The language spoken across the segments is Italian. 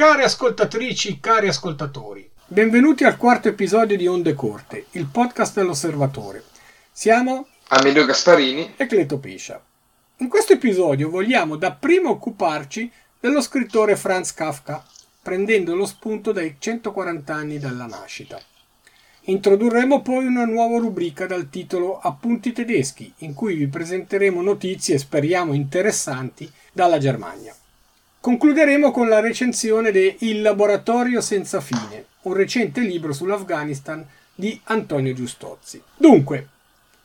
Care ascoltatrici, cari ascoltatori, benvenuti al quarto episodio di Onde Corte, il podcast dell'Osservatore. Siamo Amelio Gasparini e Cleto Piscia. In questo episodio vogliamo dapprima occuparci dello scrittore Franz Kafka, prendendo lo spunto dai 140 anni dalla nascita. Introdurremo poi una nuova rubrica dal titolo Appunti tedeschi, in cui vi presenteremo notizie speriamo interessanti dalla Germania. Concluderemo con la recensione di Il laboratorio senza fine, un recente libro sull'Afghanistan di Antonio Giustozzi. Dunque,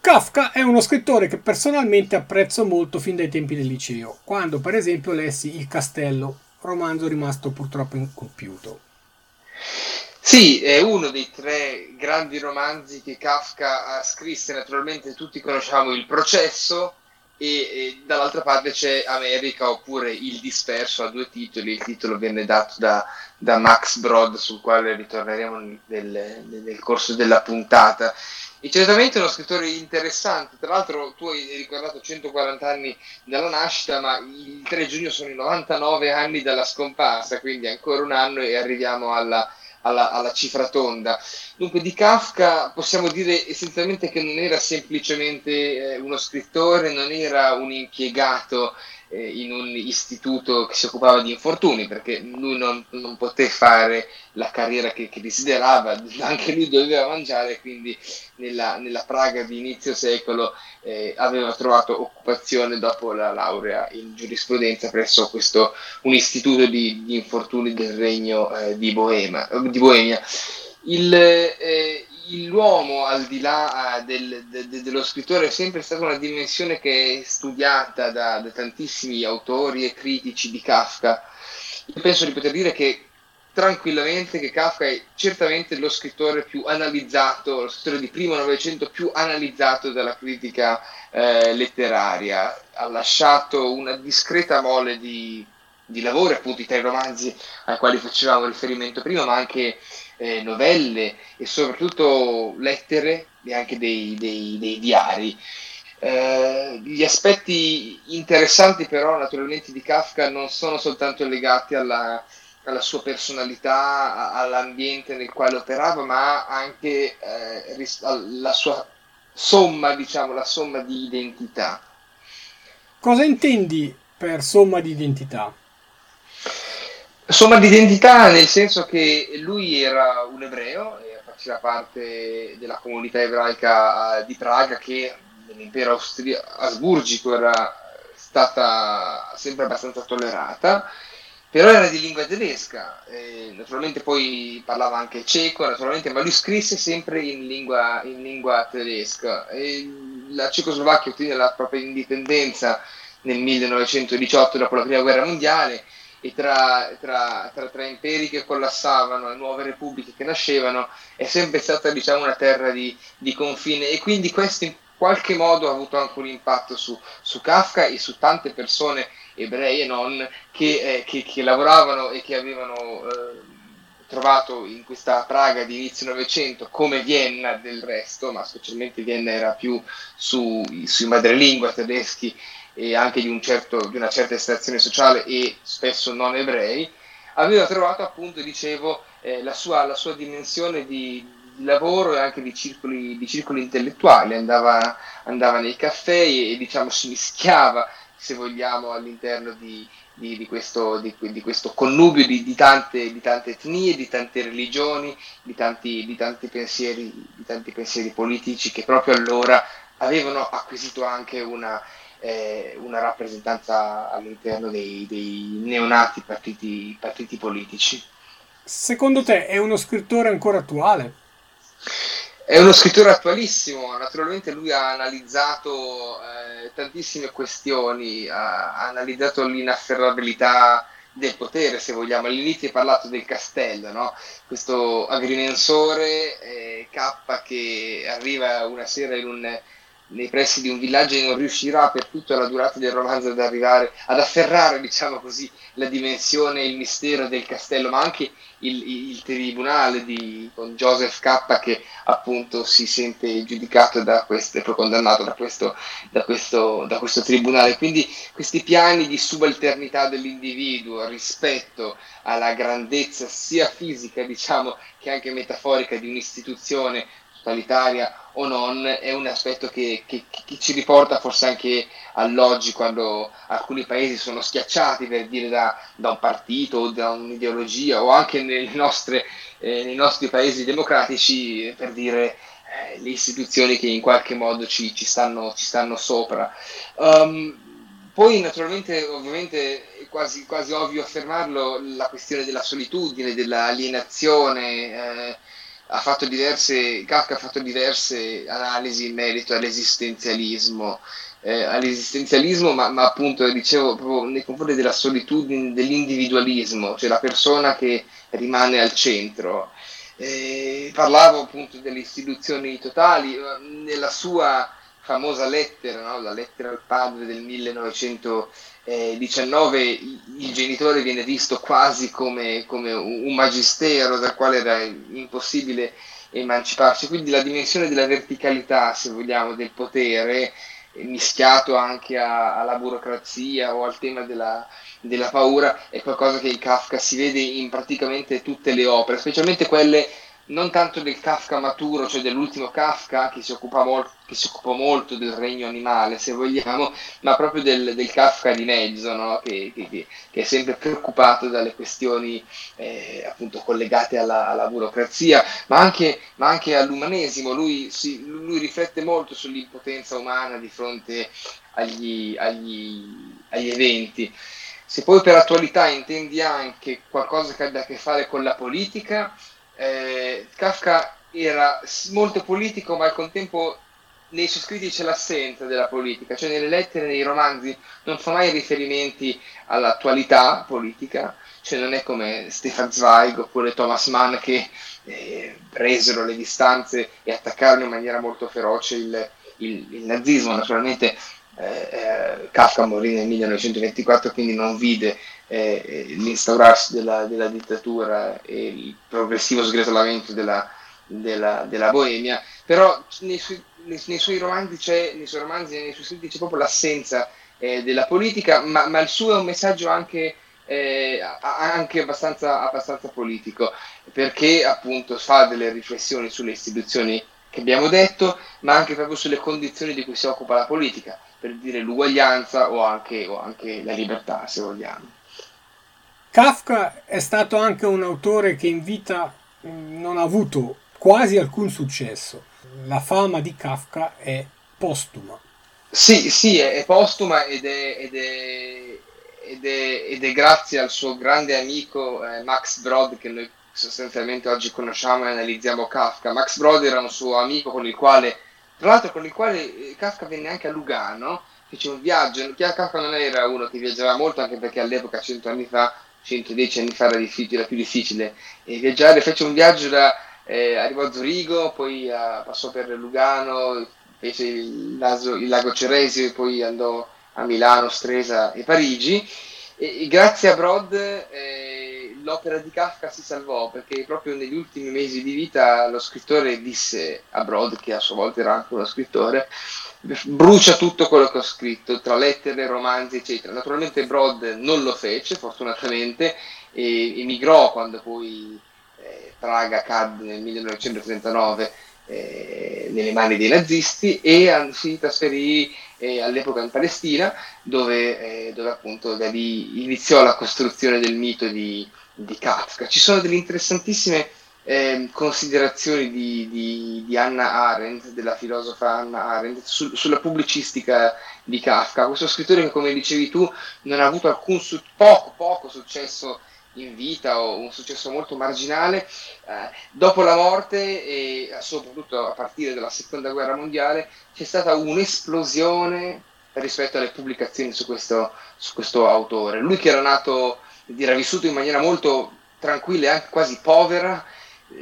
Kafka è uno scrittore che personalmente apprezzo molto fin dai tempi del liceo, quando per esempio lessi Il Castello, romanzo rimasto purtroppo incompiuto. Sì, è uno dei tre grandi romanzi che Kafka scritto, naturalmente tutti conosciamo Il processo e, e, dall'altra parte c'è America oppure Il disperso a due titoli, il titolo viene dato da, da Max Brod sul quale ritorneremo nel, nel corso della puntata. E certamente è uno scrittore interessante, tra l'altro tu hai ricordato 140 anni dalla nascita, ma il 3 giugno sono i 99 anni dalla scomparsa, quindi ancora un anno e arriviamo alla alla, alla, cifra tonda. Dunque di Kafka possiamo dire essenzialmente che non era semplicemente eh, uno scrittore, non era un impiegato eh, in un istituto che si occupava di infortuni, perché lui non, non poté fare la carriera che, che, desiderava, anche lui doveva mangiare, quindi nella, nella Praga di inizio secolo eh, aveva trovato occupazione dopo la laurea in giurisprudenza presso questo, un istituto di, di infortuni del regno eh, di, Boema, di, Boemia. Il, eh, l'uomo, al di là uh, del, de, de, dello scrittore, è sempre stata una dimensione che è studiata da, da, tantissimi autori e critici di Kafka. Io penso di poter dire che tranquillamente che Kafka è certamente lo scrittore più analizzato, lo scrittore di primo Novecento più analizzato dalla critica eh, letteraria. Ha lasciato una discreta mole di, di lavori, appunto i tre romanzi ai quali facevamo riferimento prima, ma anche eh, novelle e soprattutto lettere e anche dei, dei, dei diari. Eh, gli aspetti interessanti però naturalmente di Kafka non sono soltanto legati alla, alla sua personalità, all'ambiente nel quale operava, ma anche eh, alla sua somma, diciamo, la somma di identità. Cosa intendi per somma di identità? Somma di identità nel senso che lui era un ebreo, faceva parte della comunità ebraica eh, di Praga che nell'impero austri- asburgico era stata sempre abbastanza tollerata, però era di lingua tedesca, naturalmente poi parlava anche ceco, naturalmente, ma lui scrisse sempre in lingua, in lingua tedesca. E la Cecoslovacchia ottenne la propria indipendenza nel 1918 dopo la prima guerra mondiale e tra, tra, tra, tra, imperi che collassavano e nuove repubbliche che nascevano, è sempre stata diciamo, una terra di, di, confine. E quindi questo in qualche modo ha avuto anche un impatto su, su Kafka e su tante persone ebrei e non che, eh, che, che lavoravano e che avevano eh, trovato in questa Praga di inizio Novecento come Vienna del resto, ma specialmente Vienna era più su, sui madrelingua tedeschi e anche di, un certo, di una certa estrazione sociale e spesso non ebrei, aveva trovato appunto, dicevo, eh, la, sua, la, sua, dimensione di, lavoro e anche di circoli, di circoli intellettuali, andava, andava, nei caffè e, e diciamo, si mischiava, se vogliamo, all'interno di, di, questo, questo, connubio di, tante, di, tante, etnie, di tante religioni, tanti, tanti, pensieri, di tanti pensieri politici che proprio allora avevano acquisito anche una, eh, una rappresentanza all'interno dei, dei neonati partiti, partiti politici. Secondo te è uno scrittore ancora attuale? È uno scrittore attualissimo, naturalmente lui ha analizzato eh, tantissime questioni, ha, ha, analizzato l'inafferrabilità del potere, se vogliamo. All'inizio hai parlato del castello, no? questo agrimensore eh, K che arriva una sera in un nei pressi di un villaggio e non riuscirà per tutta la durata del romanzo ad arrivare ad afferrare, diciamo così, la dimensione e il mistero del castello, ma anche il, il tribunale di, con Joseph K che appunto si sente giudicato da questo, e poi condannato da questo, da, questo, da questo tribunale. Quindi questi piani di subalternità dell'individuo rispetto alla grandezza sia fisica, diciamo, che anche metaforica di un'istituzione totalitaria o non, è un aspetto che, che, che, ci riporta forse anche all'oggi quando alcuni paesi sono schiacciati per dire da, da un partito o da un'ideologia o anche nostre, eh, nei nostri paesi democratici per dire eh, le istituzioni che in qualche modo ci, ci, stanno, ci stanno, sopra. Um, poi naturalmente, ovviamente, è quasi, quasi ovvio affermarlo, la questione della solitudine, dell'alienazione. Eh, ha fatto diverse, Kafka ha fatto diverse analisi in merito all'esistenzialismo, eh, all'esistenzialismo ma, ma, appunto dicevo proprio nei confronti della solitudine, dell'individualismo, cioè la persona che rimane al centro. Eh, parlavo appunto delle istituzioni totali, nella sua famosa lettera, no? la lettera al padre del 1919, il genitore viene visto quasi come, come un magistero dal quale era impossibile emanciparsi, quindi la dimensione della verticalità, se vogliamo, del potere, mischiato anche a, alla burocrazia o al tema della, della paura, è qualcosa che in Kafka si vede in praticamente tutte le opere, specialmente quelle non tanto del Kafka maturo, cioè dell'ultimo Kafka che si occupa, mol- che si occupa molto del regno animale, se vogliamo, ma proprio del, del Kafka di mezzo, no? che, che, che, è sempre preoccupato dalle questioni eh, appunto collegate alla, alla burocrazia, ma anche, ma anche, all'umanesimo. Lui, si, lui, riflette molto sull'impotenza umana di fronte agli, agli, agli eventi. Se poi per attualità intendi anche qualcosa che abbia a che fare con la politica, eh, Kafka era molto politico, ma al contempo nei suoi scritti c'è l'assenza della politica, cioè nelle lettere, nei romanzi non fa mai riferimenti all'attualità politica, cioè non è come Stefan Zweig oppure Thomas Mann che eh, presero le distanze e attaccarono in maniera molto feroce il, il, il nazismo. Naturalmente eh, eh, Kafka morì nel 1924, quindi non vide eh, l'instaurarsi della, della, dittatura e il progressivo sgretolamento della, della, della Boemia, però nei suoi, nei, nei suoi, romanzi c'è, nei suoi romanzi e nei suoi scritti c'è proprio l'assenza eh, della politica, ma, ma, il suo è un messaggio anche, eh, anche abbastanza, abbastanza politico, perché appunto fa delle riflessioni sulle istituzioni che abbiamo detto, ma anche proprio sulle condizioni di cui si occupa la politica, per dire l'uguaglianza o anche, o anche la libertà, se vogliamo. Kafka è stato anche un autore che in vita mm, non ha avuto quasi alcun successo. La fama di Kafka è postuma. Sì, sì, è, è postuma ed è, ed, è, ed, ed è, grazie al suo grande amico eh, Max Brod che noi sostanzialmente oggi conosciamo e analizziamo Kafka. Max Brod era un suo amico con il quale, tra l'altro con il quale eh, Kafka venne anche a Lugano, fece un viaggio. Kafka non era uno che viaggiava molto, anche perché all'epoca, cento anni fa, 110 anni fa era, era più difficile. E viaggiare, fece un viaggio da, eh, arrivò a Zurigo, poi a, passò per Lugano, fece il, laso, il, lago Ceresio e poi andò a Milano, Stresa e Parigi. E, e grazie a Brod eh, l'opera di Kafka si salvò perché proprio negli ultimi mesi di vita lo scrittore disse a Brod, che a sua volta era anche uno scrittore, brucia tutto quello che ho scritto, tra lettere, romanzi, eccetera. Naturalmente Brod non lo fece, fortunatamente, e emigrò quando poi eh, Praga cadde nel 1939 eh, nelle mani dei nazisti e si trasferì eh, all'epoca in Palestina, dove, eh, dove, appunto da lì iniziò la costruzione del mito di, di Kafka. Ci sono delle interessantissime eh, considerazioni di, di, di, Anna Arendt, della filosofa Anna Arendt, su, sulla pubblicistica di Kafka. Questo scrittore che, come dicevi tu, non ha avuto alcun su- poco, poco successo in vita o un successo molto marginale. Eh, dopo la morte e soprattutto a partire dalla seconda guerra mondiale c'è stata un'esplosione rispetto alle pubblicazioni su questo, su questo autore. Lui che era nato, era vissuto in maniera molto tranquilla e anche quasi povera,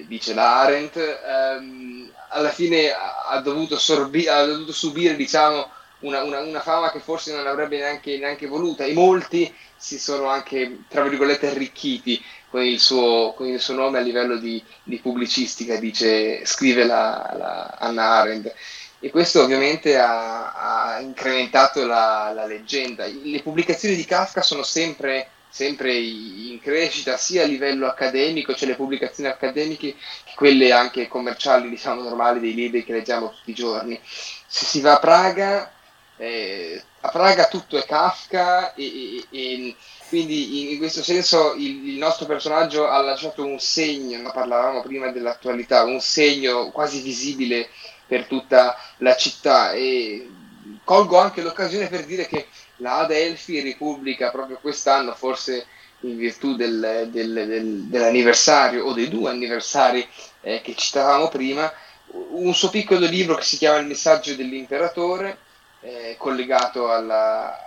dice la Arendt, ehm, alla fine ha dovuto, sorbi- ha dovuto subire diciamo, una, una, una, fama che forse non avrebbe neanche, neanche, voluta e molti si sono anche, tra virgolette, arricchiti con il suo, con il suo nome a livello di, di pubblicistica, dice, scrive la, la Anna Arendt. E questo ovviamente ha, ha incrementato la, la, leggenda. Le pubblicazioni di Kafka sono sempre, sempre in crescita, sia a livello accademico, cioè le pubblicazioni accademiche, che quelle anche commerciali, diciamo normali, dei libri che leggiamo tutti i giorni. Se si va a Praga, eh, a Praga tutto è Kafka e, e, e quindi in questo senso il, il, nostro personaggio ha lasciato un segno, no? parlavamo prima dell'attualità, un segno quasi visibile per tutta la città e colgo anche l'occasione per dire che la Adelphi ripubblica proprio quest'anno, forse in virtù del, del, del, dell'anniversario o dei due anniversari eh, che citavamo prima, un suo piccolo libro che si chiama Il messaggio dell'imperatore, eh, collegato alla,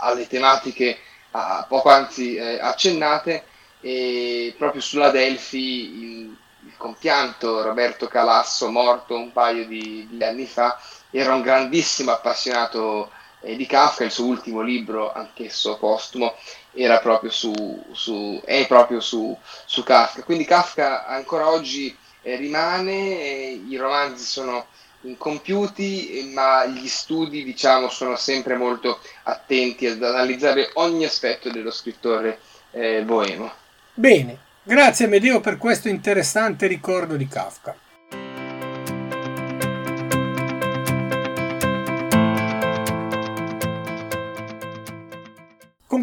alle tematiche a, poco anzi eh, accennate, e proprio sulla Delphi il, il compianto Roberto Calasso, morto un paio di, di anni fa, era un grandissimo appassionato eh, di Kafka, il suo ultimo libro, anch'esso postumo, era proprio su, su, è proprio su, su Kafka. Quindi Kafka ancora oggi eh, rimane, eh, i romanzi sono incompiuti, ma gli studi diciamo, sono sempre molto attenti ad analizzare ogni aspetto dello scrittore eh, boemo. Bene, grazie Medeo per questo interessante ricordo di Kafka.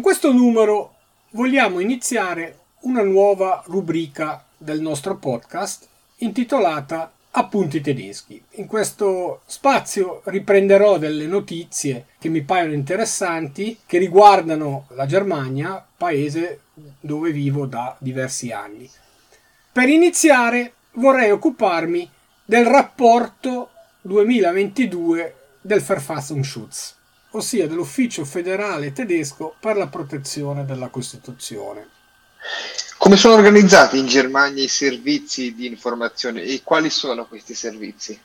Questo numero vogliamo iniziare una nuova rubrica del nostro podcast intitolata appunti tedeschi. In questo spazio riprenderò delle notizie che mi paiono interessanti che riguardano la Germania, paese dove vivo da diversi anni. Per iniziare vorrei occuparmi del rapporto 2022 del Verfassungsschutz, ossia dell'Ufficio federale tedesco per la protezione della Costituzione. Come sono organizzati in Germania i servizi di informazione e quali sono questi servizi?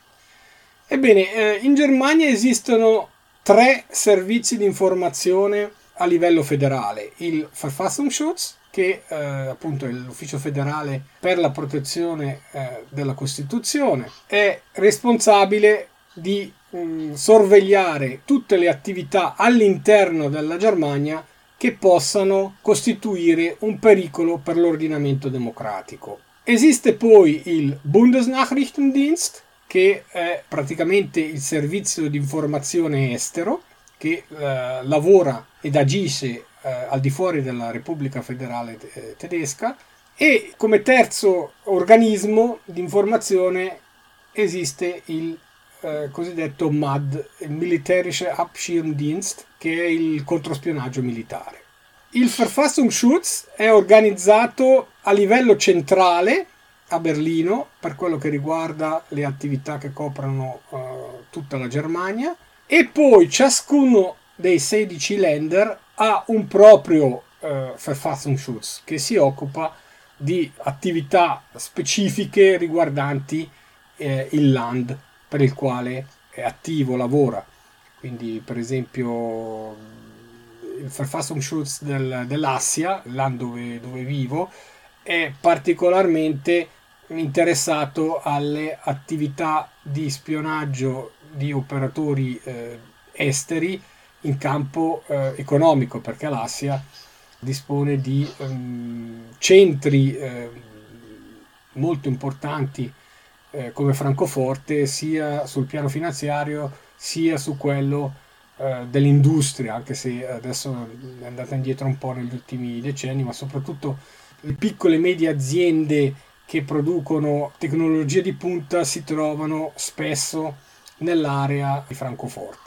Ebbene, eh, in Germania esistono tre servizi di informazione a livello federale. Il Verfassungsschutz, che eh, appunto è l'ufficio federale per la protezione eh, della Costituzione, è responsabile di sorvegliare tutte le attività all'interno della Germania che possano costituire un pericolo per l'ordinamento democratico. Esiste poi il Bundesnachrichtendienst, che è praticamente il servizio di informazione estero, che eh, lavora ed agisce eh, al di fuori della Repubblica Federale eh, Tedesca, e come terzo organismo di informazione esiste il eh, cosiddetto MAD, il Militärische Abschirmdienst, che è il controspionaggio militare. Il Verfassungsschutz è organizzato a livello centrale a Berlino per quello che riguarda le attività che coprono uh, tutta la Germania e poi ciascuno dei 16 Länder ha un proprio uh, Verfassungsschutz che si occupa di attività specifiche riguardanti eh, il land per il quale è attivo, lavora. Quindi, per esempio, il Verfassungsschutz del, dell'Assia, l'anno dove, dove vivo, è particolarmente interessato alle attività di spionaggio di operatori eh, esteri in campo eh, economico, perché l'Assia dispone di um, centri eh, molto importanti eh, come Francoforte sia sul piano finanziario sia su quello eh, dell'industria, anche se adesso è andata indietro un po' negli ultimi decenni, ma soprattutto le piccole e medie aziende che producono tecnologie di punta si trovano spesso nell'area di Francoforte.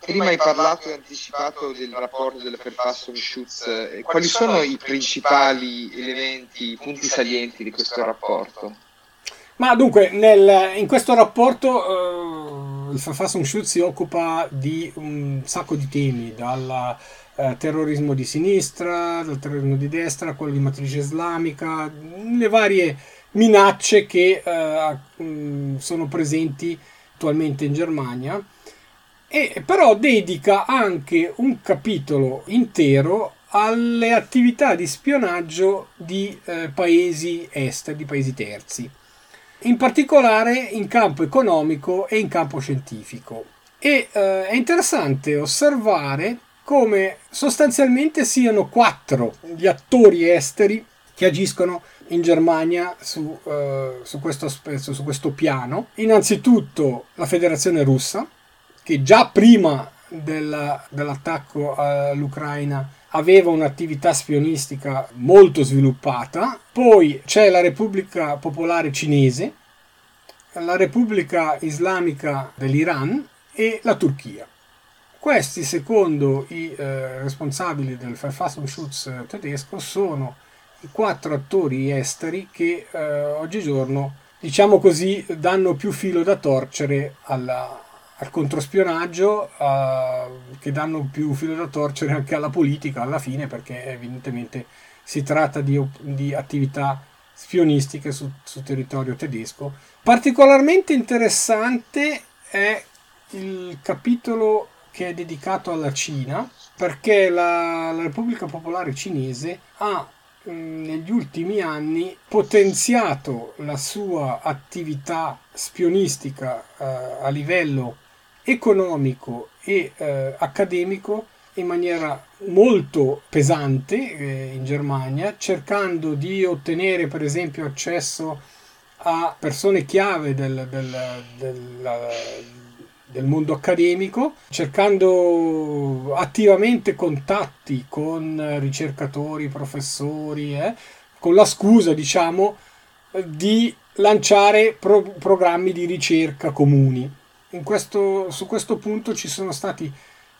Prima hai parlato e anticipato del rapporto del Verfassungsschutz. Eh, quali sono i principali elementi, i punti salienti di questo rapporto? Ma dunque, nel, in questo rapporto uh, il Verfassungsschutz si occupa di un sacco di temi, dal uh, terrorismo di sinistra, dal terrorismo di destra, quello di matrice islamica, le varie minacce che eh, sono presenti attualmente in Germania. E però dedica anche un capitolo intero alle attività di spionaggio di eh, paesi esteri, di paesi terzi, in particolare in campo economico e in campo scientifico. E eh, è interessante osservare come sostanzialmente siano quattro gli attori esteri che agiscono in Germania su, uh, su, questo, su, questo, piano. Innanzitutto la Federazione russa, che già prima della, dell'attacco all'Ucraina aveva un'attività spionistica molto sviluppata. Poi c'è la Repubblica Popolare Cinese, la Repubblica Islamica dell'Iran e la Turchia. Questi, secondo i eh, responsabili del Verfassungsschutz tedesco, sono i quattro attori esteri che eh, oggigiorno, diciamo così, danno più filo da torcere alla, al controspionaggio, uh, che danno più filo da torcere anche alla politica alla fine, perché evidentemente si tratta di, di attività spionistiche su, su, territorio tedesco. Particolarmente interessante è il capitolo che è dedicato alla Cina, perché la, la Repubblica Popolare Cinese ha negli ultimi anni potenziato la sua attività spionistica eh, a livello economico e eh, accademico in maniera molto pesante eh, in Germania, cercando di ottenere per esempio accesso a persone chiave del, del, del, del mondo accademico, cercando attivamente contatti con ricercatori, professori, eh, con la scusa, diciamo, di lanciare pro- programmi di ricerca comuni. Questo, su questo punto ci sono stati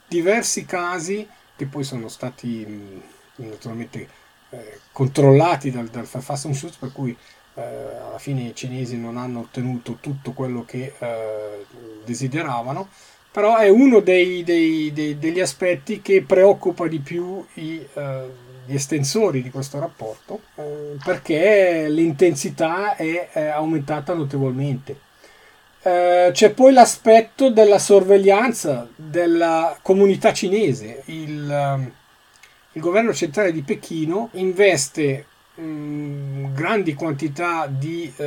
diversi casi che poi sono stati naturalmente eh, controllati dal, dal Verfassungsschutz, per cui eh, alla fine i cinesi non hanno ottenuto tutto quello che eh, desideravano, però è uno dei, dei, dei, degli aspetti che preoccupa di più i, eh, gli estensori di questo rapporto, eh, perché l'intensità è, è aumentata notevolmente. Uh, c'è poi l'aspetto della sorveglianza della comunità cinese. Il, uh, il, governo centrale di Pechino investe mh, grandi quantità di, uh,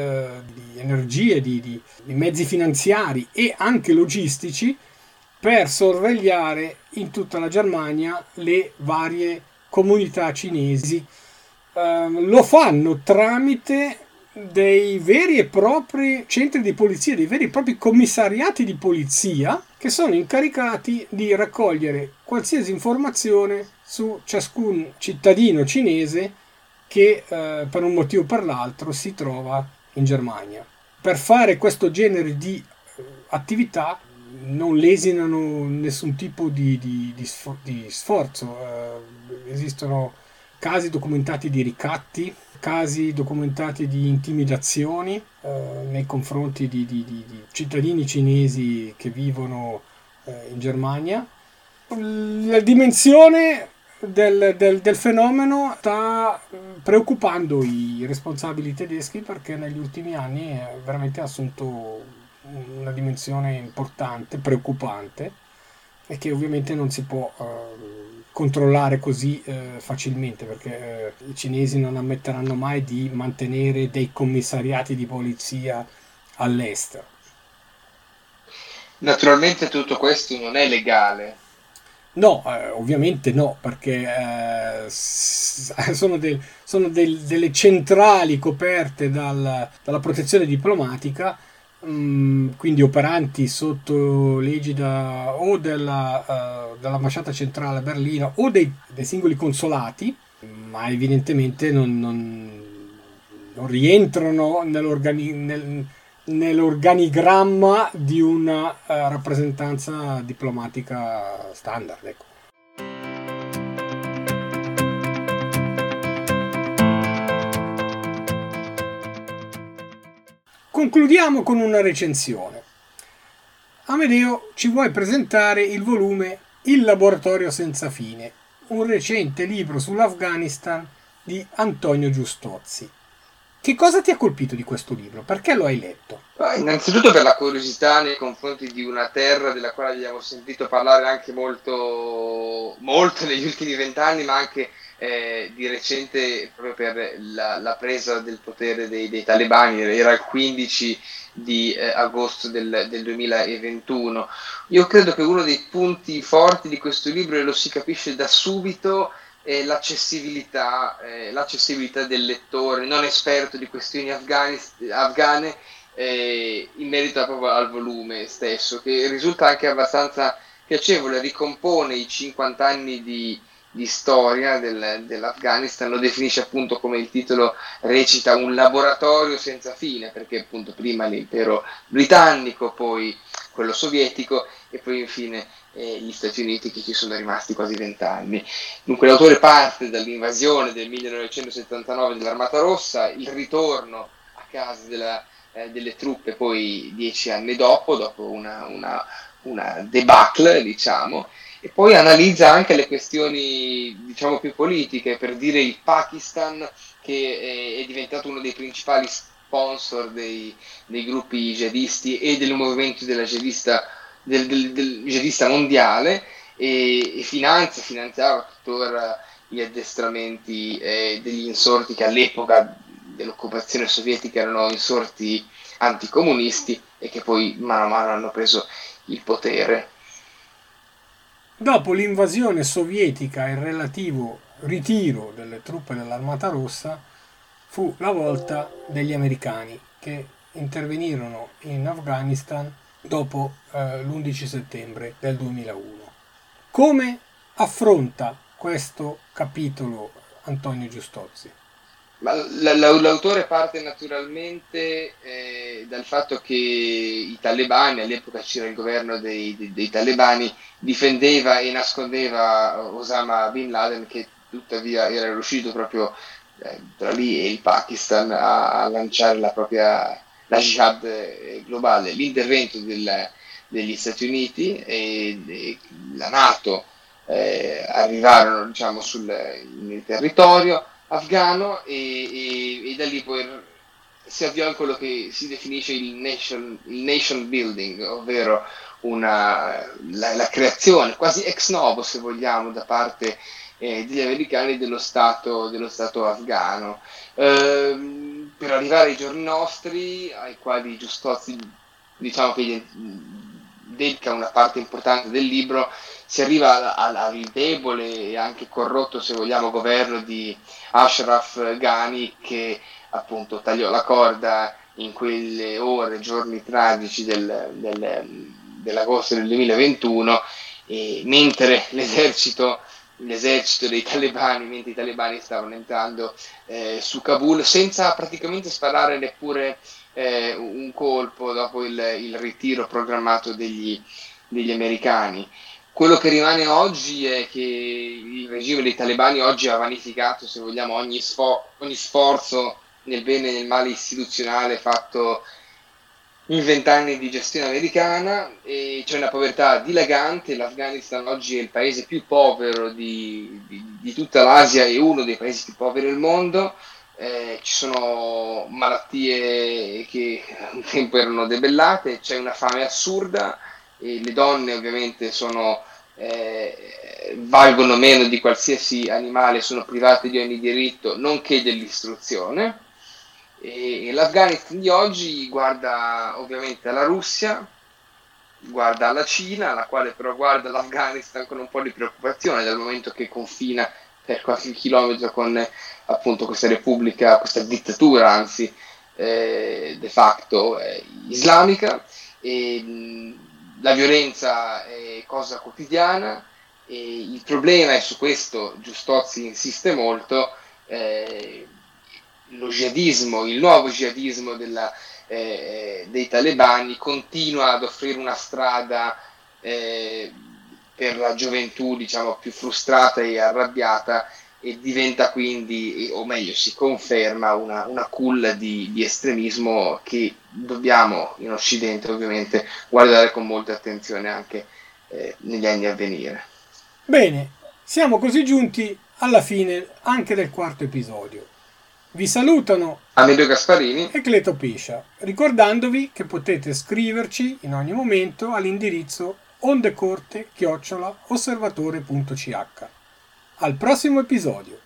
di energie, di, di, di mezzi finanziari e anche logistici per sorvegliare in tutta la Germania le varie comunità cinesi. Uh, lo fanno tramite dei veri e propri centri di polizia, dei veri e propri commissariati di polizia che sono incaricati di raccogliere qualsiasi informazione su ciascun cittadino cinese che eh, per un motivo o per l'altro si trova in Germania. Per fare questo genere di eh, attività non lesinano nessun tipo di, di, di, di sforzo. Eh, esistono casi documentati di ricatti, casi documentati di intimidazioni eh, nei confronti di, di, di, di, cittadini cinesi che vivono eh, in Germania. La dimensione del, del, del, fenomeno sta preoccupando i responsabili tedeschi perché negli ultimi anni ha veramente assunto una dimensione importante, preoccupante e che ovviamente non si può uh, controllare così eh, facilmente perché eh, i cinesi non ammetteranno mai di mantenere dei commissariati di polizia all'estero. Naturalmente tutto questo non è legale. No, eh, ovviamente no, perché eh, sono, de- sono del- delle centrali coperte dal- dalla protezione diplomatica Mm, quindi operanti sotto l'egida o della, uh, dell'ambasciata centrale a Berlino o dei, dei singoli consolati, ma evidentemente non, non, non rientrano nell'organi, nel, nell'organigramma di una uh, rappresentanza diplomatica standard. Ecco. Concludiamo con una recensione. Amedeo, ci vuoi presentare il volume Il laboratorio senza fine, un recente libro sull'Afghanistan di Antonio Giustozzi. Che cosa ti ha colpito di questo libro? Perché lo hai letto? Ah, innanzitutto per la curiosità nei confronti di una terra della quale abbiamo sentito parlare anche molto, molto negli ultimi vent'anni, ma anche eh, di recente proprio per la, la presa del potere dei, dei, talebani, era il 15 di eh, agosto del, del, 2021. Io credo che uno dei punti forti di questo libro, e lo si capisce da subito, eh, l'accessibilità, eh, l'accessibilità, del lettore non esperto di questioni afghane eh, in merito proprio al volume stesso, che risulta anche abbastanza piacevole, ricompone i 50 anni di, di storia del, dell'Afghanistan, lo definisce appunto come il titolo recita un laboratorio senza fine, perché appunto prima l'impero britannico, poi quello sovietico e poi infine eh, gli Stati Uniti che ci sono rimasti quasi vent'anni. Dunque l'autore parte dall'invasione del 1979 dell'Armata Rossa, il ritorno a casa della, eh, delle truppe poi dieci anni dopo, dopo una, una, una debacle diciamo, e poi analizza anche le questioni diciamo più politiche, per dire il Pakistan che è, diventato uno dei principali sponsor dei, dei gruppi jihadisti e del movimento jihadista del, del, del jihadista mondiale e, e finanzia, finanziava tuttora gli addestramenti eh, degli insorti che all'epoca dell'occupazione sovietica erano insorti anticomunisti e che poi mano a mano hanno preso il potere. Dopo l'invasione sovietica e il relativo ritiro delle truppe dell'Armata Rossa, fu la volta degli americani che intervenirono in Afghanistan dopo eh, l'11 settembre del 2001. Come affronta questo capitolo Antonio Giustozzi? L'autore parte naturalmente eh, dal fatto che i talebani, all'epoca c'era il governo dei, dei, dei, talebani, difendeva e nascondeva Osama Bin Laden che tuttavia era riuscito proprio eh, tra lì e il Pakistan a, a lanciare la propria la jihad eh, globale, l'intervento del, degli Stati Uniti e, e la Nato eh, arrivarono diciamo, sul, nel territorio afghano e, e, e, da lì poi si avviò in quello che si definisce il nation, il nation building, ovvero una, la, la, creazione quasi ex novo, se vogliamo, da parte eh, degli americani dello Stato, dello stato afghano. Eh, per arrivare ai giorni nostri, ai quali Giustozzi diciamo che dedica una parte importante del libro, si arriva al, al debole e anche corrotto, se vogliamo, governo di Ashraf Ghani che appunto tagliò la corda in quelle ore, giorni tragici del, del, dell'agosto del 2021, e mentre l'esercito l'esercito dei talebani mentre i talebani stavano entrando eh, su Kabul senza praticamente sparare neppure eh, un colpo dopo il, il ritiro programmato degli, degli, americani. Quello che rimane oggi è che il regime dei talebani oggi ha vanificato, se vogliamo, ogni, sfo- ogni sforzo nel bene e nel male istituzionale fatto in vent'anni di gestione americana. E c'è una povertà dilagante, l'Afghanistan oggi è il paese più povero di, di, di tutta l'Asia e uno dei paesi più poveri del mondo, eh, ci sono malattie che un tempo erano debellate, c'è una fame assurda e le donne ovviamente sono, eh, valgono meno di qualsiasi animale, sono private di ogni diritto, nonché dell'istruzione. E l'Afghanistan di oggi guarda ovviamente alla Russia, guarda alla Cina, la quale però guarda l'Afghanistan con un po' di preoccupazione dal momento che confina per qualche chilometro con appunto questa repubblica, questa dittatura anzi eh, de facto eh, islamica. E, la violenza è cosa quotidiana e il problema, e su questo Giustozzi insiste molto, eh, lo jihadismo, il nuovo jihadismo della, eh, dei talebani continua ad offrire una strada eh, per la gioventù diciamo più frustrata e arrabbiata e diventa quindi, o meglio si conferma, una, una culla di, di estremismo che dobbiamo in Occidente ovviamente guardare con molta attenzione anche eh, negli anni a venire. Bene, siamo così giunti alla fine anche del quarto episodio. Vi salutano Amedeo Gasparini e Cleto Piscia, ricordandovi che potete scriverci in ogni momento all'indirizzo ondecorte-osservatore.ch. Al prossimo episodio!